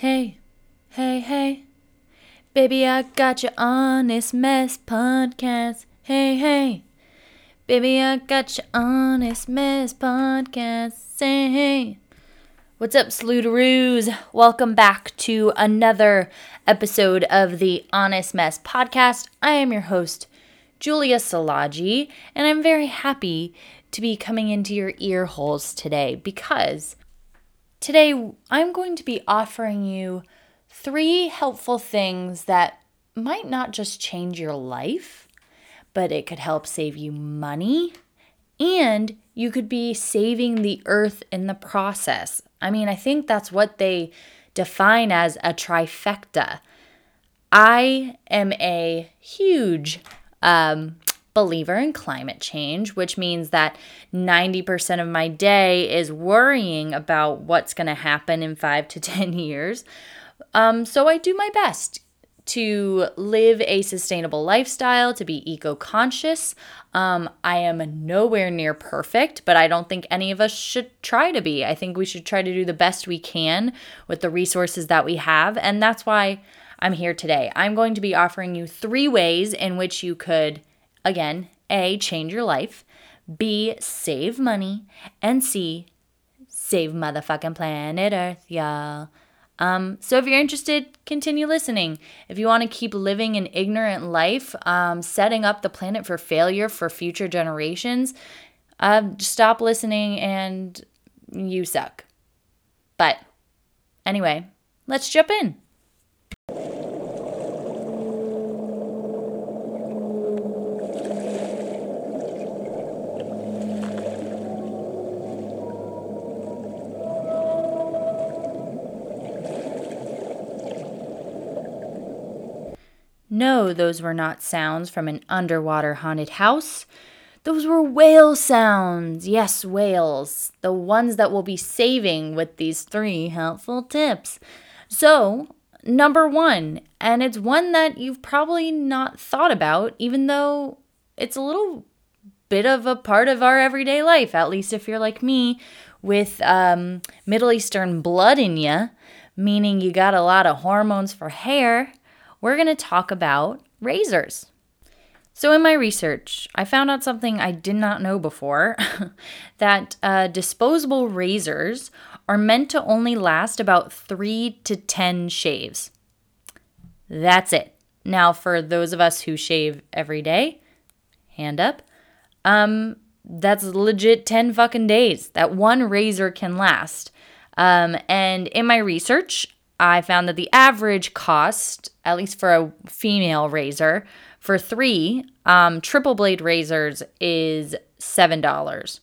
Hey, hey, hey. Baby, I got your honest mess podcast. Hey, hey. Baby, I got your honest mess podcast. Say hey. What's up, Slootaroos? Welcome back to another episode of the Honest Mess podcast. I am your host, Julia Salaji, and I'm very happy to be coming into your ear holes today because today I'm going to be offering you three helpful things that might not just change your life, but it could help save you money and you could be saving the earth in the process. I mean, I think that's what they define as a trifecta. I am a huge um, believer in climate change, which means that 90% of my day is worrying about what's going to happen in five to 10 years. Um, so I do my best to live a sustainable lifestyle, to be eco conscious. Um, I am nowhere near perfect, but I don't think any of us should try to be. I think we should try to do the best we can with the resources that we have. And that's why I'm here today. I'm going to be offering you three ways in which you could, again, A, change your life, B, save money, and C, save motherfucking planet Earth, y'all. Um, so if you're interested, continue listening. If you want to keep living an ignorant life, um, setting up the planet for failure for future generations, uh, stop listening and you suck. But anyway, let's jump in. No, those were not sounds from an underwater haunted house. Those were whale sounds. Yes, whales. The ones that we'll be saving with these three helpful tips. So, number one, and it's one that you've probably not thought about, even though it's a little bit of a part of our everyday life, at least if you're like me with um, Middle Eastern blood in you, meaning you got a lot of hormones for hair we're going to talk about razors. So, in my research, I found out something I did not know before that uh, disposable razors are meant to only last about three to 10 shaves. That's it. Now, for those of us who shave every day, hand up, um, that's legit 10 fucking days that one razor can last. Um, and in my research, I found that the average cost, at least for a female razor, for three um, triple blade razors is $7.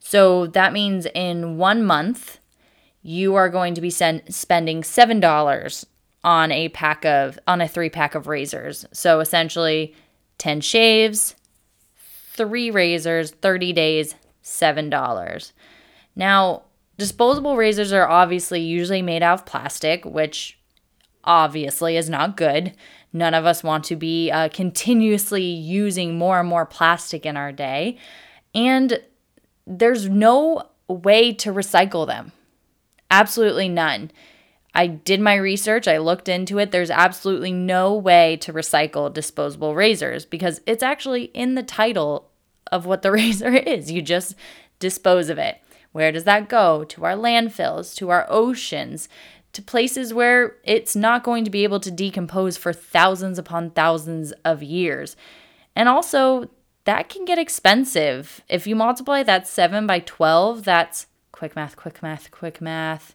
So that means in one month, you are going to be spending $7 on a pack of on a three pack of razors. So essentially 10 shaves, 3 razors, 30 days, $7. Now, Disposable razors are obviously usually made out of plastic, which obviously is not good. None of us want to be uh, continuously using more and more plastic in our day. And there's no way to recycle them. Absolutely none. I did my research, I looked into it. There's absolutely no way to recycle disposable razors because it's actually in the title of what the razor is. You just dispose of it. Where does that go? To our landfills, to our oceans, to places where it's not going to be able to decompose for thousands upon thousands of years. And also, that can get expensive. If you multiply that 7 by 12, that's quick math, quick math, quick math.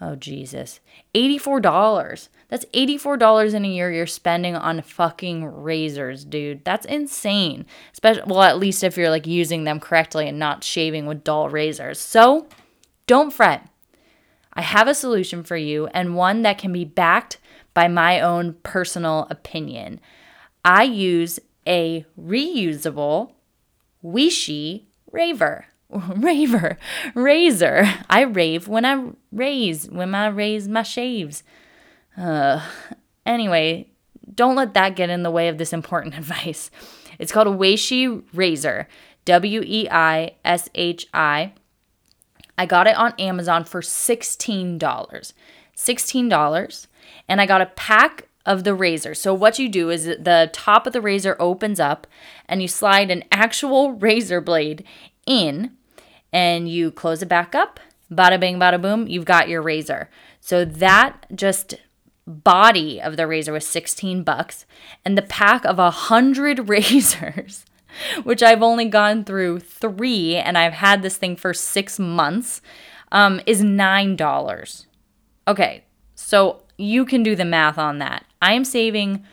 Oh, Jesus. $84. That's $84 in a year you're spending on fucking razors, dude. That's insane. Especially, well, at least if you're like using them correctly and not shaving with dull razors. So don't fret. I have a solution for you and one that can be backed by my own personal opinion. I use a reusable Weishi Raver. raver, razor. I rave when I raise, when I raise my shaves. Uh, anyway, don't let that get in the way of this important advice. It's called a Weishi razor, W E I S H I. I got it on Amazon for $16. $16. And I got a pack of the razor. So what you do is the top of the razor opens up and you slide an actual razor blade in and you close it back up. Bada bing, bada boom, you've got your razor. So that just body of the razor was 16 bucks and the pack of a hundred razors which i've only gone through three and i've had this thing for six months um, is nine dollars okay so you can do the math on that i am saving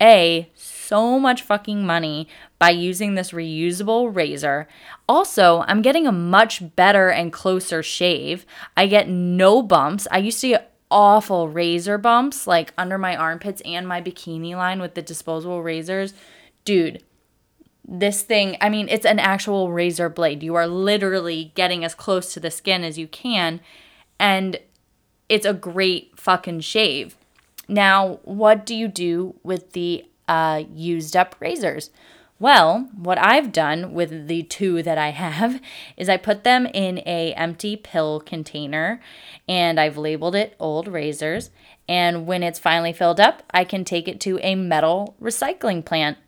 a so much fucking money by using this reusable razor. Also, I'm getting a much better and closer shave. I get no bumps. I used to get awful razor bumps like under my armpits and my bikini line with the disposable razors. Dude, this thing, I mean, it's an actual razor blade. You are literally getting as close to the skin as you can, and it's a great fucking shave. Now, what do you do with the uh, used up razors? Well, what I've done with the two that I have is I put them in a empty pill container and I've labeled it old razors and when it's finally filled up, I can take it to a metal recycling plant.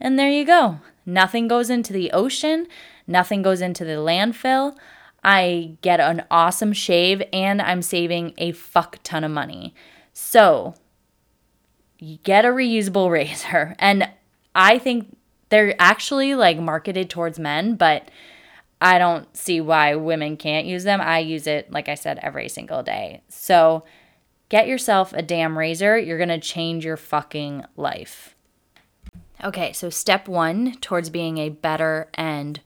And there you go. Nothing goes into the ocean, nothing goes into the landfill. I get an awesome shave and I'm saving a fuck ton of money. So, get a reusable razor. And I think they're actually like marketed towards men, but I don't see why women can't use them. I use it, like I said, every single day. So get yourself a damn razor. You're going to change your fucking life. Okay, so step one towards being a better and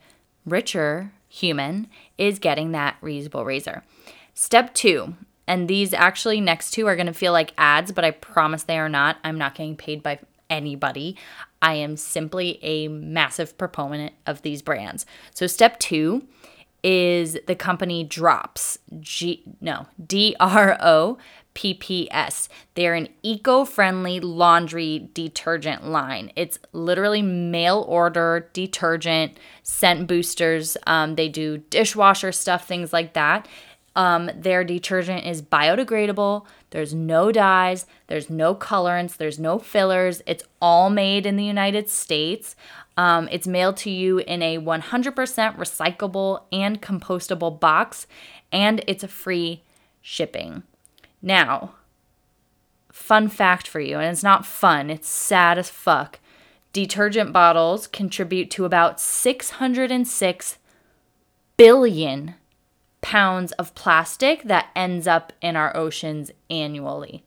richer human is getting that reusable razor. Step two, and these actually next two are to feel like ads, but I promise they are not. I'm not getting paid by anybody. I am simply a massive proponent of these brands. So step 2 is the company Dropps. G no, D R O P P S. They're an eco-friendly laundry detergent line. It's literally mail order detergent, scent boosters. Um, they do dishwasher stuff, things like that. Um, their detergent is biodegradable. There's no dyes, there's no colorants, there's no fillers. It's all made in the United States. Um, it's mailed to you in a 100% recyclable and compostable box, and it's a free shipping. Now, fun fact for you, and it's not fun, it's sad as fuck. Detergent bottles contribute to about 606 billion pounds of plastic that ends up in our oceans annually.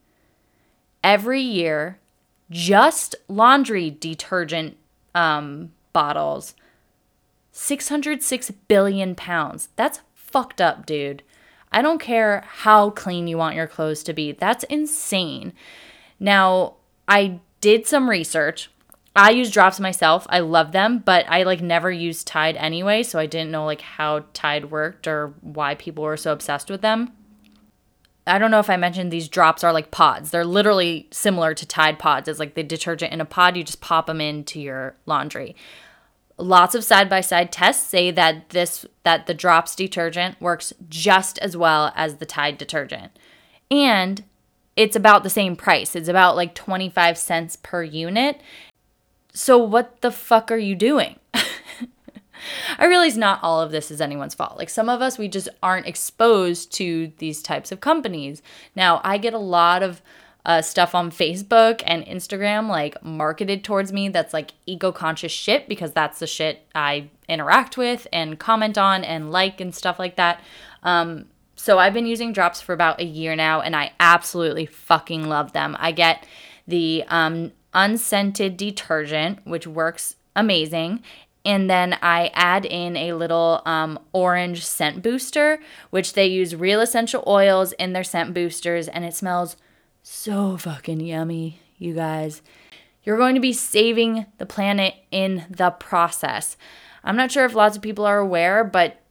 Every year, just laundry detergent um, bottles, 606 billion pounds. That's fucked up, dude. I don't care how clean you want your clothes to be. That's insane. Now, I did some research I use Dropps myself. I love them, but I like never used Tide anyway, so I didn't know like how Tide worked or why people were so obsessed with them. I don't know if I mentioned these Dropps are like pods. They're literally similar to Tide pods. It's like the detergent in a pod, you just pop them into your laundry. Lots of side-by-side tests say that this that the Dropps detergent works just as well as the Tide detergent. And it's about the same price. It's about like 25 cents per unit so, what the fuck are you doing? I realize not all of this is anyone's fault. Like some of us, we just aren't exposed to these types of companies. Now, I get a lot of uh, stuff on Facebook and Instagram, like marketed towards me, that's like eco conscious shit because that's the shit I interact with and comment on and like and stuff like that. Um, so I've been using Dropps for about a year now and I absolutely fucking love them. I get the um, unscented detergent, which works amazing. And then I add in a little um, orange scent booster, which they use real essential oils in their scent boosters, and it smells so fucking yummy, you guys. You're going to be saving the planet in the process. I'm not sure if lots of people are aware, but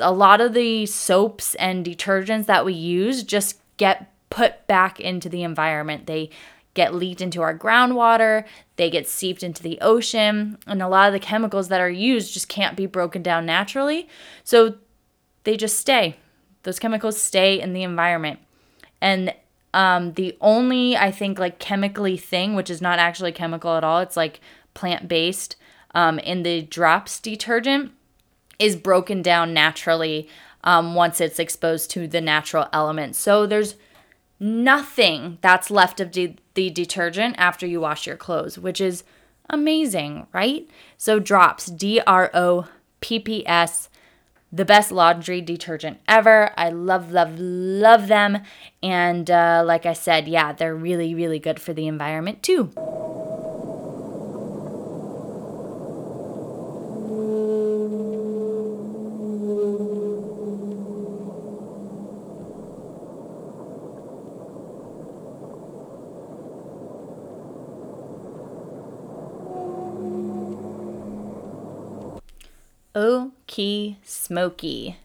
a lot of the soaps and detergents that we use just get put back into the environment. They get leaked into our groundwater, they get seeped into the ocean, and a lot of the chemicals that are used just can't be broken down naturally. So they just stay. Those chemicals stay in the environment. And um, the only, I think, like chemically thing, which is not actually chemical at all, it's like plant based um, in the Dropps detergent, is broken down naturally um, once it's exposed to the natural elements. So there's nothing that's left of de- the detergent after you wash your clothes, which is amazing, right? So Dropps, D R O P P S, the best laundry detergent ever. I love, love, love them. And uh, like I said, yeah, they're really, really good for the environment too. Okie smoky.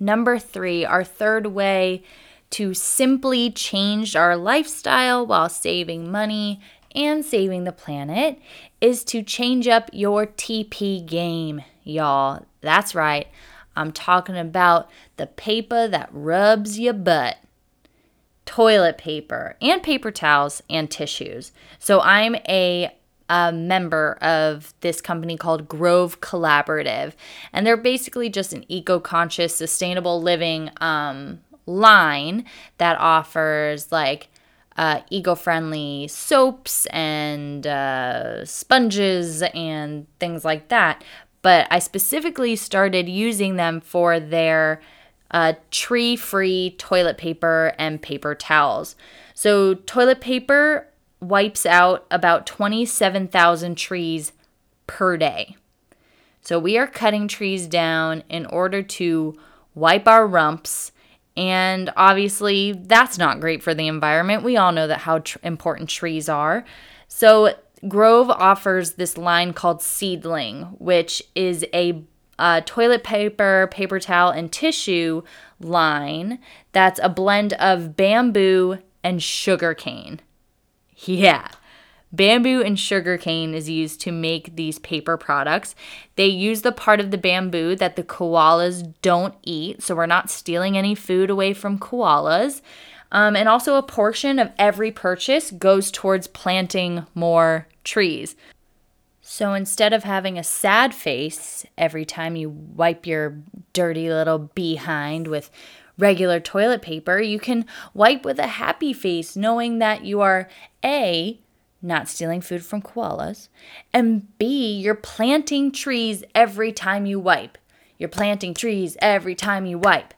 Number three, our third way to simply change our lifestyle while saving money and saving the planet is to change up your TP game, y'all. That's right. I'm talking about the paper that rubs your butt. Toilet paper and paper towels and tissues. So I'm a a member of this company called Grove Collaborative. And they're basically just an eco conscious, sustainable living um, line that offers like uh, eco friendly soaps and uh, sponges and things like that. But I specifically started using them for their uh, tree free toilet paper and paper towels. So, toilet paper wipes out about 27,000 trees per day. So we are cutting trees down in order to wipe our rumps. And obviously, that's not great for the environment. We all know that how tr- important trees are. So Grove offers this line called Seedling, which is a uh, toilet paper, paper towel, and tissue line that's a blend of bamboo and sugarcane. Yeah. Bamboo and sugarcane is used to make these paper products. They use the part of the bamboo that the koalas don't eat, so we're not stealing any food away from koalas. Um, and also, a portion of every purchase goes towards planting more trees. So instead of having a sad face every time you wipe your dirty little behind with regular toilet paper, you can wipe with a happy face, knowing that you are A, not stealing food from koalas, and B, you're planting trees every time you wipe. You're planting trees every time you wipe.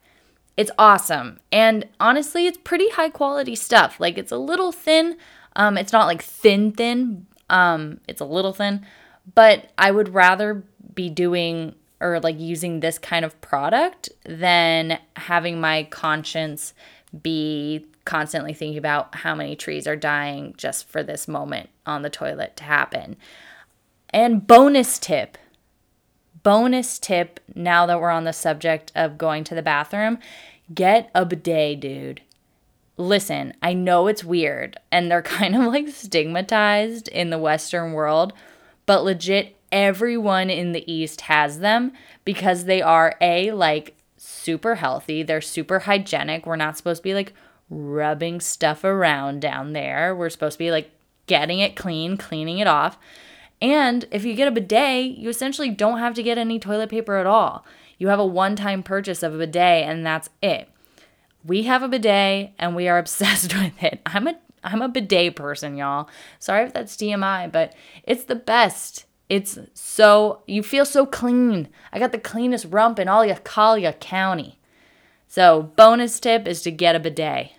It's awesome. And honestly, it's pretty high quality stuff. Like it's a little thin. Um, it's not like thin, thin. Um, it's a little thin. But I would rather be doing or like using this kind of product than having my conscience be constantly thinking about how many trees are dying just for this moment on the toilet to happen. And bonus tip bonus tip now that we're on the subject of going to the bathroom get a bidet, dude. Listen, I know it's weird and they're kind of like stigmatized in the Western world, but legit everyone in the East has them because they are a like super healthy, they're super hygienic. We're not supposed to be like rubbing stuff around down there. We're supposed to be like getting it clean, cleaning it off. And if you get a bidet, you essentially don't have to get any toilet paper at all. You have a one time purchase of a bidet, and that's it. We have a bidet and we are obsessed with it. I'm a I'm a bidet person, y'all. Sorry if that's TMI, but it's the best. It's so, you feel so clean. I got the cleanest rump in all Collier County. So, bonus tip is to get a bidet.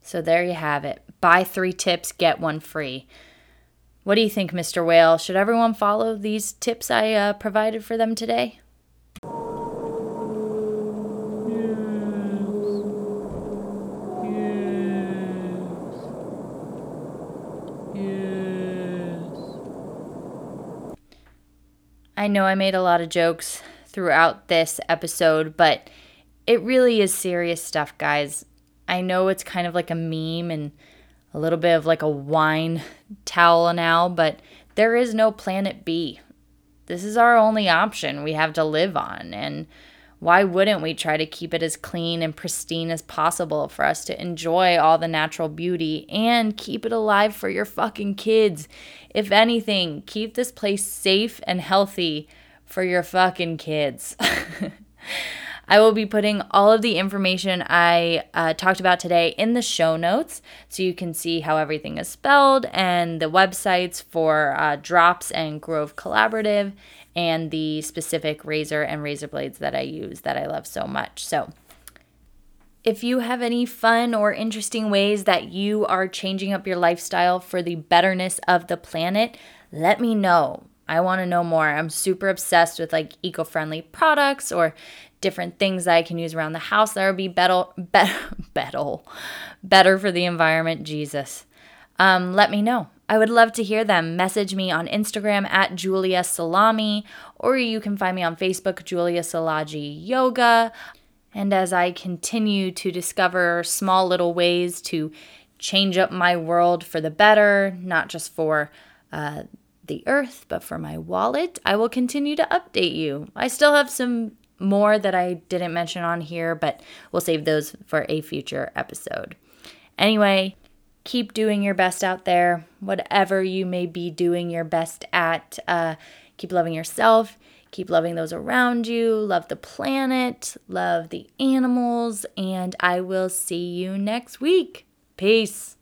So, there you have it. Buy three tips, get one free. What do you think, Mr. Whale? Should everyone follow these tips I uh, provided for them today? I know I made a lot of jokes throughout this episode, but it really is serious stuff, guys. I know it's kind of like a meme and a little bit of like a wine towel now, but there is no planet B. This is our only option we have to live on. And why wouldn't we try to keep it as clean and pristine as possible for us to enjoy all the natural beauty and keep it alive for your fucking kids? If anything, keep this place safe and healthy for your fucking kids. I will be putting all of the information I uh, talked about today in the show notes so you can see how everything is spelled and the websites for uh, Dropps and Grove Collaborative and the specific razor and razor blades that I use that I love so much. So, if you have any fun or interesting ways that you are changing up your lifestyle for the betterness of the planet, let me know. I want to know more. I'm super obsessed with like eco friendly products or different things that I can use around the house that would be better, better, better, better for the environment. Jesus. Um, let me know. I would love to hear them. Message me on Instagram at Julia Salami, or you can find me on Facebook, Julia Salaji Yoga. And as I continue to discover small little ways to change up my world for the better, not just for uh, the earth, but for my wallet, I will continue to update you. I still have some more that I didn't mention on here, but we'll save those for a future episode. Anyway, keep doing your best out there, whatever you may be doing your best at. Uh, keep loving yourself, keep loving those around you, love the planet, love the animals, and I will see you next week. Peace.